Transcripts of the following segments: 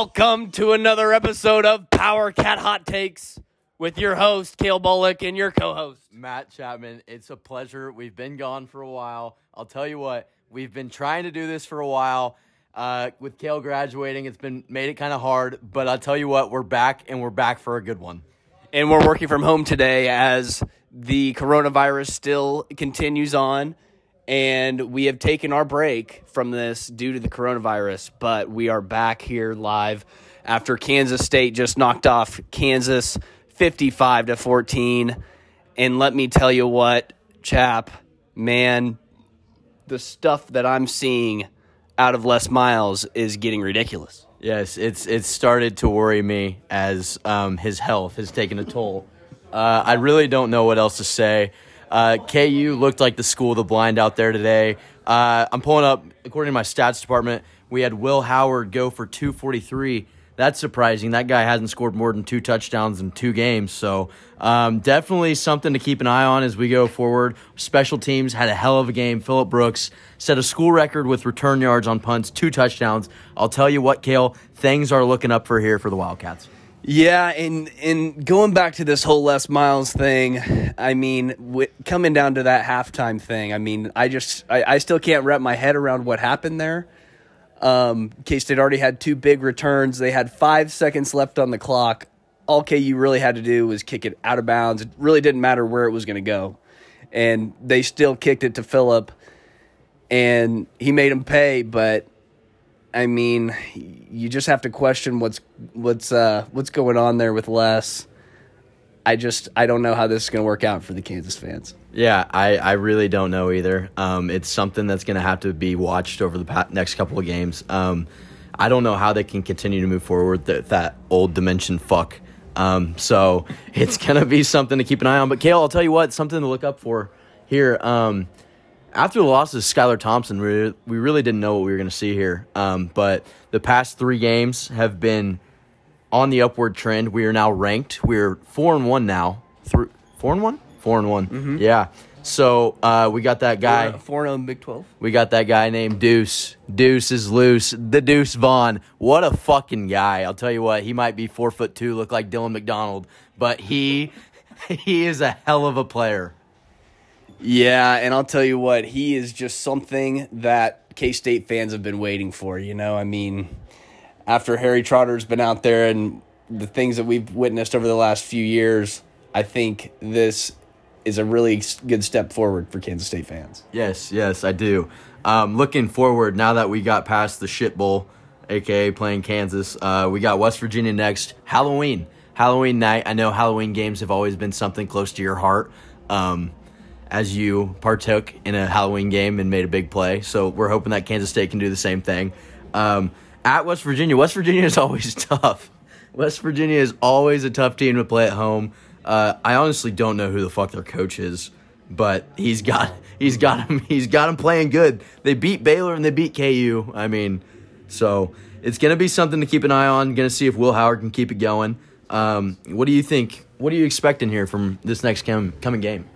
Welcome to another episode of Power Cat Hot Takes with your host, Kale Bullock, and your co host. Matt Chapman, it's a pleasure. We've been gone for a while. I'll tell you what, we've been trying to do this for a while. Uh, with Kale graduating, it's been made it kind of hard, but I'll tell you what, we're back and we're back for a good one. And we're working from home today as the coronavirus still continues on. And we have taken our break from this due to the coronavirus, but we are back here live after Kansas State just knocked off Kansas 55 to 14. And let me tell you what, chap, man, the stuff that I'm seeing out of Les Miles is getting ridiculous. Yes, it's it's started to worry me as um, his health has taken a toll. Uh, I really don't know what else to say. Uh, KU looked like the school of the blind out there today. Uh, I'm pulling up, according to my stats department, we had Will Howard go for 243. That's surprising. That guy hasn't scored more than two touchdowns in two games. So, um, definitely something to keep an eye on as we go forward. Special teams had a hell of a game. Phillip Brooks set a school record with return yards on punts, two touchdowns. I'll tell you what, Kale, things are looking up for here for the Wildcats. Yeah, and and going back to this whole Les Miles thing, I mean, w- coming down to that halftime thing, I mean, I just I, I still can't wrap my head around what happened there. Um, K State already had two big returns. They had five seconds left on the clock. All KU really had to do was kick it out of bounds. It really didn't matter where it was going to go, and they still kicked it to Phillip, and he made him pay. But I mean, you just have to question what's what's uh, what's going on there with Les. I just I don't know how this is going to work out for the Kansas fans. Yeah, I, I really don't know either. Um, it's something that's going to have to be watched over the next couple of games. Um, I don't know how they can continue to move forward with that old dimension fuck. Um, so it's going to be something to keep an eye on. But Kale, I'll tell you what, something to look up for here. After the loss of Skylar Thompson, we, we really didn't know what we were going to see here. Um, but the past three games have been on the upward trend. We are now ranked. We're four and one now. Through four and one, four and one. Yeah. So uh, we got that guy. four zero Big Twelve. We got that guy named Deuce. Deuce is loose. The Deuce Vaughn. What a fucking guy! I'll tell you what. He might be four foot two, look like Dylan McDonald, but he he is a hell of a player. Yeah, and I'll tell you what, he is just something that K State fans have been waiting for. You know, I mean, after Harry Trotter's been out there and the things that we've witnessed over the last few years, I think this is a really good step forward for Kansas State fans. Yes, yes, I do. Um, looking forward now that we got past the shit bowl, aka playing Kansas, uh, we got West Virginia next. Halloween, Halloween night. I know Halloween games have always been something close to your heart. Um, as you partook in a Halloween game and made a big play. So we're hoping that Kansas State can do the same thing. Um, at West Virginia, West Virginia is always tough. West Virginia is always a tough team to play at home. Uh, I honestly don't know who the fuck their coach is, but he's got he's got him he's got him playing good. They beat Baylor and they beat KU. I mean, so it's gonna be something to keep an eye on. Gonna see if Will Howard can keep it going. Um, what do you think? What are you expecting here from this next com- coming game?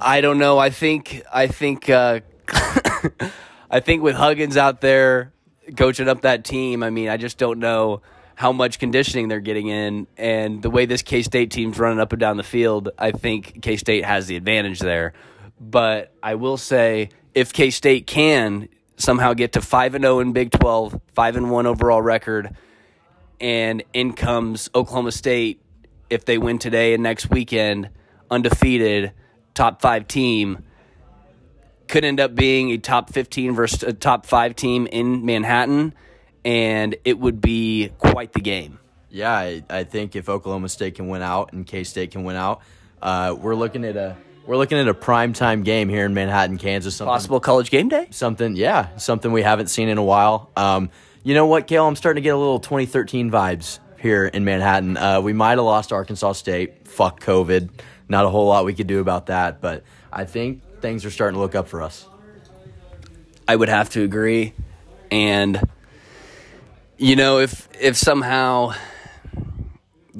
I don't know. I think I think uh, I think with Huggins out there coaching up that team, I mean, I just don't know how much conditioning they're getting in, and the way this K State team's running up and down the field. I think K State has the advantage there. But I will say, if K State can somehow get to five and zero in Big Twelve, five and one overall record, and in comes Oklahoma State if they win today and next weekend, undefeated top five team could end up being a top 15 versus a top five team in Manhattan, and it would be quite the game. Yeah, I, I think if Oklahoma State can win out and K State can win out, uh, we're looking at a we're looking at a prime time game here in Manhattan, Kansas. Possible college game day? something, yeah, something we haven't seen in a while. Um, you know what, Kale? I'm starting to get a little 2013 vibes here in Manhattan. Uh, we might have lost Arkansas State. Fuck COVID. Not a whole lot we could do about that, but I think things are starting to look up for us. I would have to agree. And you know, if if somehow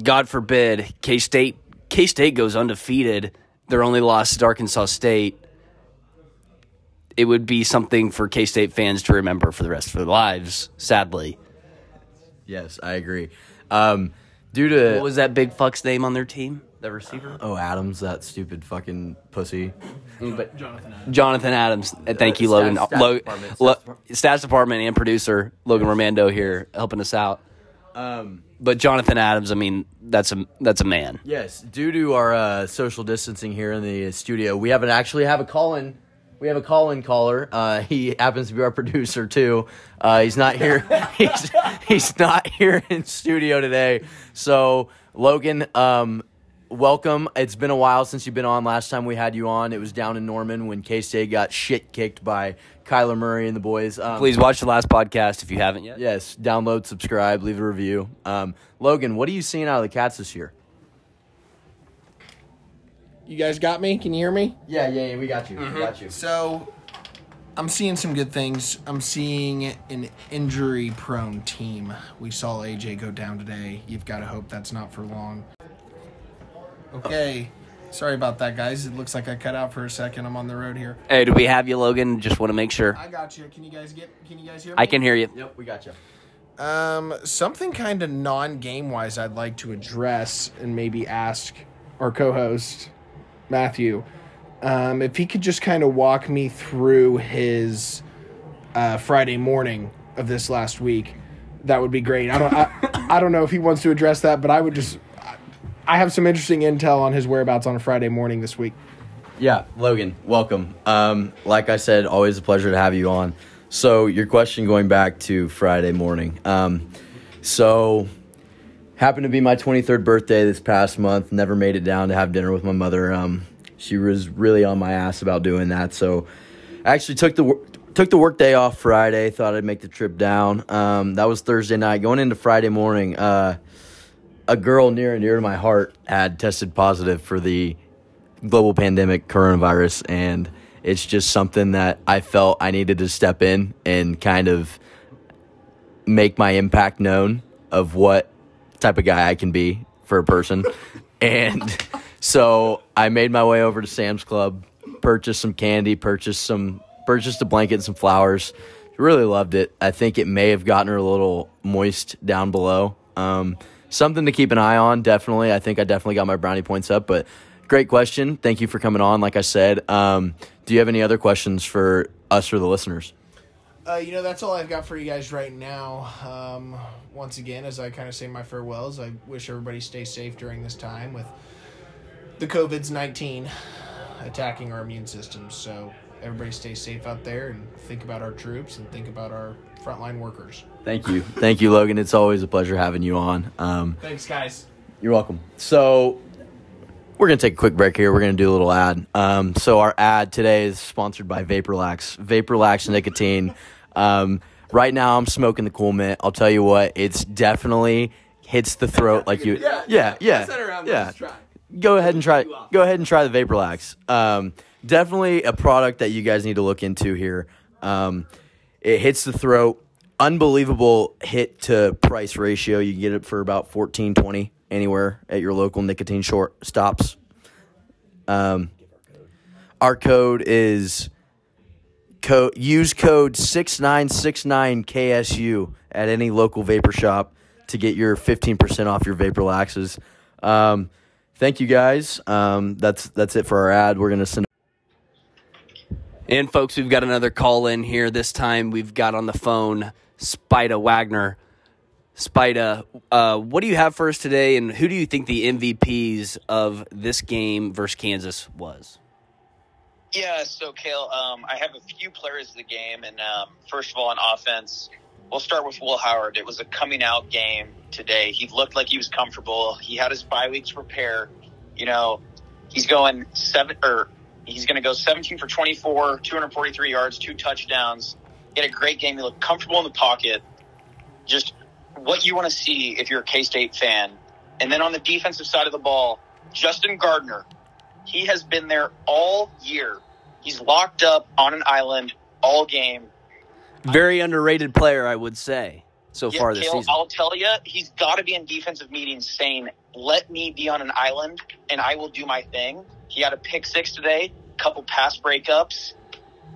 God forbid K State K State goes undefeated, their only loss is Arkansas State, it would be something for K State fans to remember for the rest of their lives, sadly. Yes, I agree. Um, due to What was that big fuck's name on their team? The receiver? oh Adams, that stupid fucking pussy. But Jonathan Adams. Jonathan Uh, Thank you, Stats- Logan. stats Lo- department, Lo- stats department. stats department and producer Logan Romando here helping us out. Um, But Jonathan Adams, I mean, that's a that's a man. yes, due to our uh, social distancing here in the studio, we haven't actually have a call in. We have a call in caller. Uh, he happens to be our producer too. Uh, he's not here. he's he's not here in studio today. So Logan, um, welcome. It's been a while since you've been on. Last time we had you on, it was down in Norman when K State got shit kicked by Kyler Murray and the boys. Um, Please watch the last podcast if you haven't yet. Yes, download, subscribe, leave a review. Um, Logan, what are you seeing out of the Cats this year? You guys got me? Can you hear me? Yeah, yeah, yeah we got you. We got you. So, I'm seeing some good things. I'm seeing an injury prone team. We saw AJ go down today. You've got to hope that's not for long. Okay. Sorry about that, guys. It looks like I cut out for a second. I'm on the road here. Hey, do we have you, Logan? Just want to make sure. I got you. Can you guys get? Can you guys hear me? I can hear you. Yep, we got you. Um, something kind of non-game wise, I'd like to address and maybe ask our co-host Matthew um, if he could just kind of walk me through his uh, Friday morning of this last week. That would be great. I don't. I, I don't know if he wants to address that, but I would just. I have some interesting intel on his whereabouts on a Friday morning this week. Yeah, Logan, welcome. Um, like I said, always a pleasure to have you on. So, your question going back to Friday morning. Um, so, happened to be my 23rd birthday this past month. Never made it down to have dinner with my mother. Um, she was really on my ass about doing that. So, I actually took the took the work day off Friday. Thought I'd make the trip down. Um, that was Thursday night. Going into Friday morning, uh, a girl near and dear to my heart had tested positive for the global pandemic coronavirus and it's just something that I felt I needed to step in and kind of make my impact known of what type of guy I can be for a person. and so I made my way over to Sam's Club, purchased some candy, purchased some purchased a blanket and some flowers. Really loved it. I think it may have gotten her a little moist down below. Um, something to keep an eye on, definitely. I think I definitely got my brownie points up, but great question. Thank you for coming on. Like I said, um, do you have any other questions for us or the listeners? Uh, you know, that's all I've got for you guys right now. Um, once again, as I kind of say my farewells, I wish everybody stays safe during this time with the COVID's 19 attacking our immune systems. So everybody stay safe out there and think about our troops and think about our frontline workers. Thank you. Thank you, Logan. It's always a pleasure having you on. Um, Thanks, guys. You're welcome. So we're gonna take a quick break here. We're gonna do a little ad. Um, so our ad today is sponsored by Vaporlax. Vaporlax nicotine. Um, right now, I'm smoking the Cool Mint. I'll tell you what, it's definitely hits the throat like you. Yeah, yeah, yeah. yeah. Go ahead and try. Go ahead and try the Vaporlax. Um, definitely a product that you guys need to look into here. Um, it hits the throat. Unbelievable hit to price ratio. You can get it for about 14 20 anywhere at your local nicotine short stops. Um, our code is code use code 6969KSU at any local vapor shop to get your 15% off your vapor laxes. Um, thank you guys. Um, that's that's it for our ad. We're going to send And folks, we've got another call in here. This time we've got on the phone Spida Wagner. Spida, uh, what do you have for us today, and who do you think the MVPs of this game versus Kansas was? Yeah, so Kale, um, I have a few players of the game, and um, first of all, on offense, we'll start with Will Howard. It was a coming out game today. He looked like he was comfortable. He had his bye weeks prepare. You know, he's going seven or he's going to go 17 for 24, 243 yards, two touchdowns. He had a great game. He looked comfortable in the pocket. Just what you want to see if you're a K State fan. And then on the defensive side of the ball, Justin Gardner. He has been there all year. He's locked up on an island all game. Very underrated player, I would say, so Yeah, far this Kale, season. I'll tell you, he's got to be in defensive meetings saying, "Let me be on an island, and I will do my thing." He had a pick six today, couple pass breakups,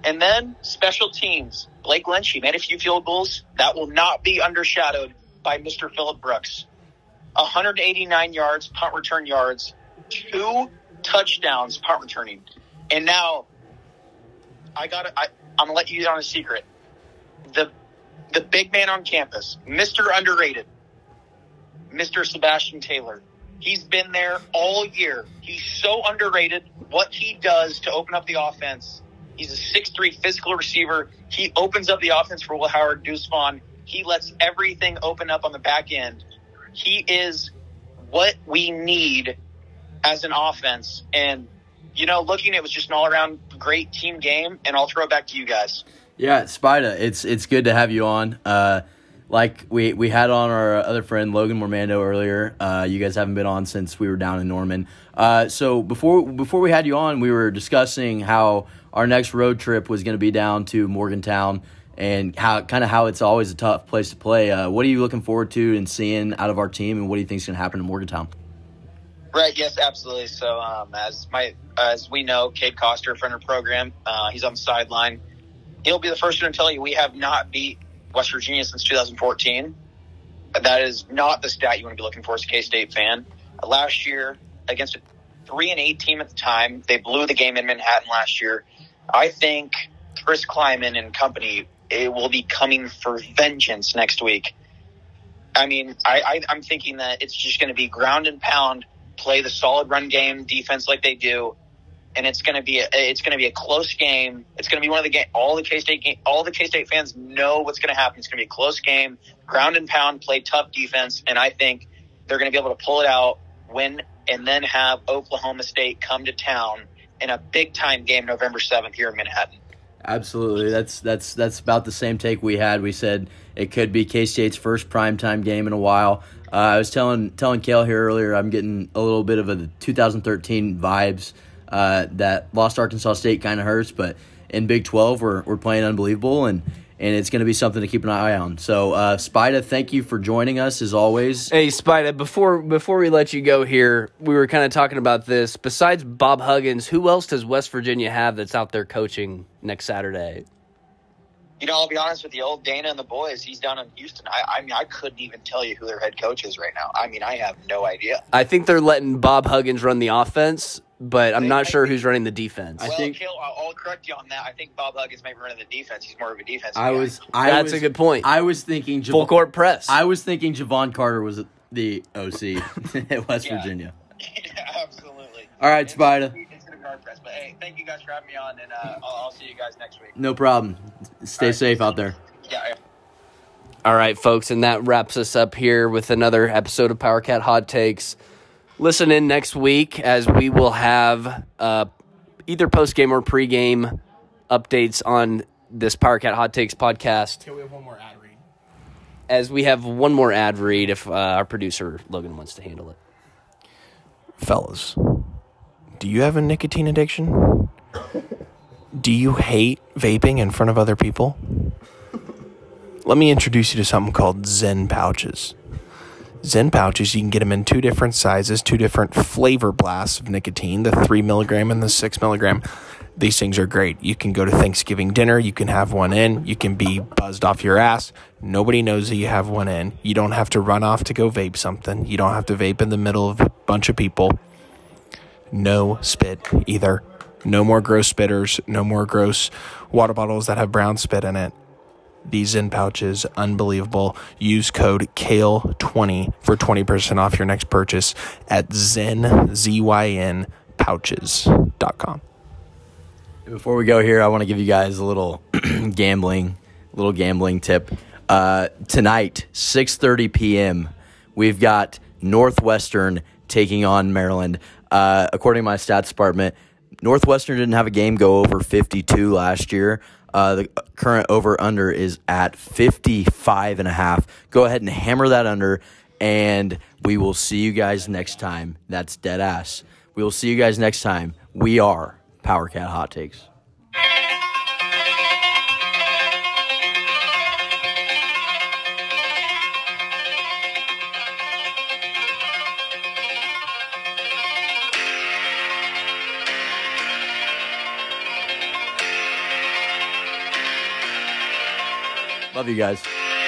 and then special teams. Blake Lynch, he made a few field goals. That will not be undershadowed by Mr. Phillip Brooks. 189 yards, punt return yards, two touchdowns, punt returning. And now I got I I'm gonna let you in on a secret. The the big man on campus, Mr. Underrated, Mr. Sebastian Taylor. He's been there all year. He's so underrated. What he does to open up the offense. He's a six-three physical receiver. He opens up the offense for Will Howard Deuce Vaughn. He lets everything open up on the back end. He is what we need as an offense. And, you know, looking, it was just an all around great team game. And I'll throw it back to you guys. Yeah, Spida, it's it's good to have you on. Uh, like we we had on our other friend Logan Mormando earlier. Uh, you guys haven't been on since we were down in Norman. Uh, so before before we had you on, we were discussing how our next road trip was going to be down to Morgantown and how kind of how it's always a tough place to play. Uh, what are you looking forward to and seeing out of our team, and what do you think is going to happen in Morgantown? Right. Yes. Absolutely. So, um, as my as we know, Cade Coster, friend of the program, uh, he's on the sideline. He'll be the first one to tell you we have not beat West Virginia since 2014. That is not the stat you want to be looking for as a K State fan. Last year, against a three and eight team at the time, they blew the game in Manhattan last year. I think Chris Klieman and company it will be coming for vengeance next week. I mean, I, I, I'm thinking that it's just going to be ground and pound play the solid run game defense like they do, and it's going to be a, it's going to be a close game. It's going to be one of the game. All the K State. All the K State fans know what's going to happen. It's going to be a close game, ground and pound, play tough defense, and I think they're going to be able to pull it out, win, and then have Oklahoma State come to town in a big time game November seventh here in Manhattan. Absolutely, that's that's that's about the same take we had. We said it could be K State's first primetime game in a while. Uh, I was telling telling Kale here earlier. I'm getting a little bit of a 2013 vibes. Uh, that lost Arkansas State kind of hurts, but in Big 12 we're we're playing unbelievable and. And it's going to be something to keep an eye on. So, uh, Spida, thank you for joining us as always. Hey, Spida, before before we let you go here, we were kind of talking about this. Besides Bob Huggins, who else does West Virginia have that's out there coaching next Saturday? You know, I'll be honest with you, old Dana and the boys, he's down in Houston. I, I mean, I couldn't even tell you who their head coach is right now. I mean, I have no idea. I think they're letting Bob Huggins run the offense, but I'm not sure who's running the defense. I well, think- Kale, I'll, I'll correct you on that. I think Bob Huggins may be running the defense. He's more of a defense. I guy. was. I That's was, a good point. I was thinking Jevon, Full court press. I was thinking Jevon Carter was the OC at West Yeah. Virginia. yeah, absolutely. All right, Spida. It's gonna guard press. But hey, thank you guys for having me on, and uh, I'll, I'll see you guys next week. No problem. Stay All right. safe out there. Yeah. yeah. All right, folks, and that wraps us up here with another episode of Power Cat Hot Takes. Listen in next week as we will have uh, either post game or pre game updates on this Power Cat Hot Takes podcast. Till we have one more ad read. As we have one more ad read, if uh, our producer Logan wants to handle it. Fellas, do you have a nicotine addiction? Do you hate vaping in front of other people? Let me introduce you to something called Zyn pouches. Zyn pouches, you can get them in two different sizes, two different flavor blasts of nicotine, the three milligram and the six milligram. These things are great. You can go to Thanksgiving dinner, you can have one in, you can be buzzed off your ass. Nobody knows that you have one in. You don't have to run off to go vape something. You don't have to vape in the middle of a bunch of people. No spit either. No more gross spitters, no more gross water bottles that have brown spit in it. These Zyn pouches, unbelievable. Use code KALE20 for 20% off your next purchase at zen, Z-Y-N, pouches.com. Before we go here, I want to give you guys a little gambling, little gambling tip. Uh, tonight, 6:30 p.m., we've got Northwestern taking on Maryland. Uh, according to my stats department, Northwestern didn't have a game go over 52 last year. Uh, the current over under is at 55 and a half. Go ahead and hammer that under, and we will see you guys next time. That's dead ass. We will see you guys next time. We are Power Cat Hot Takes. Love you guys.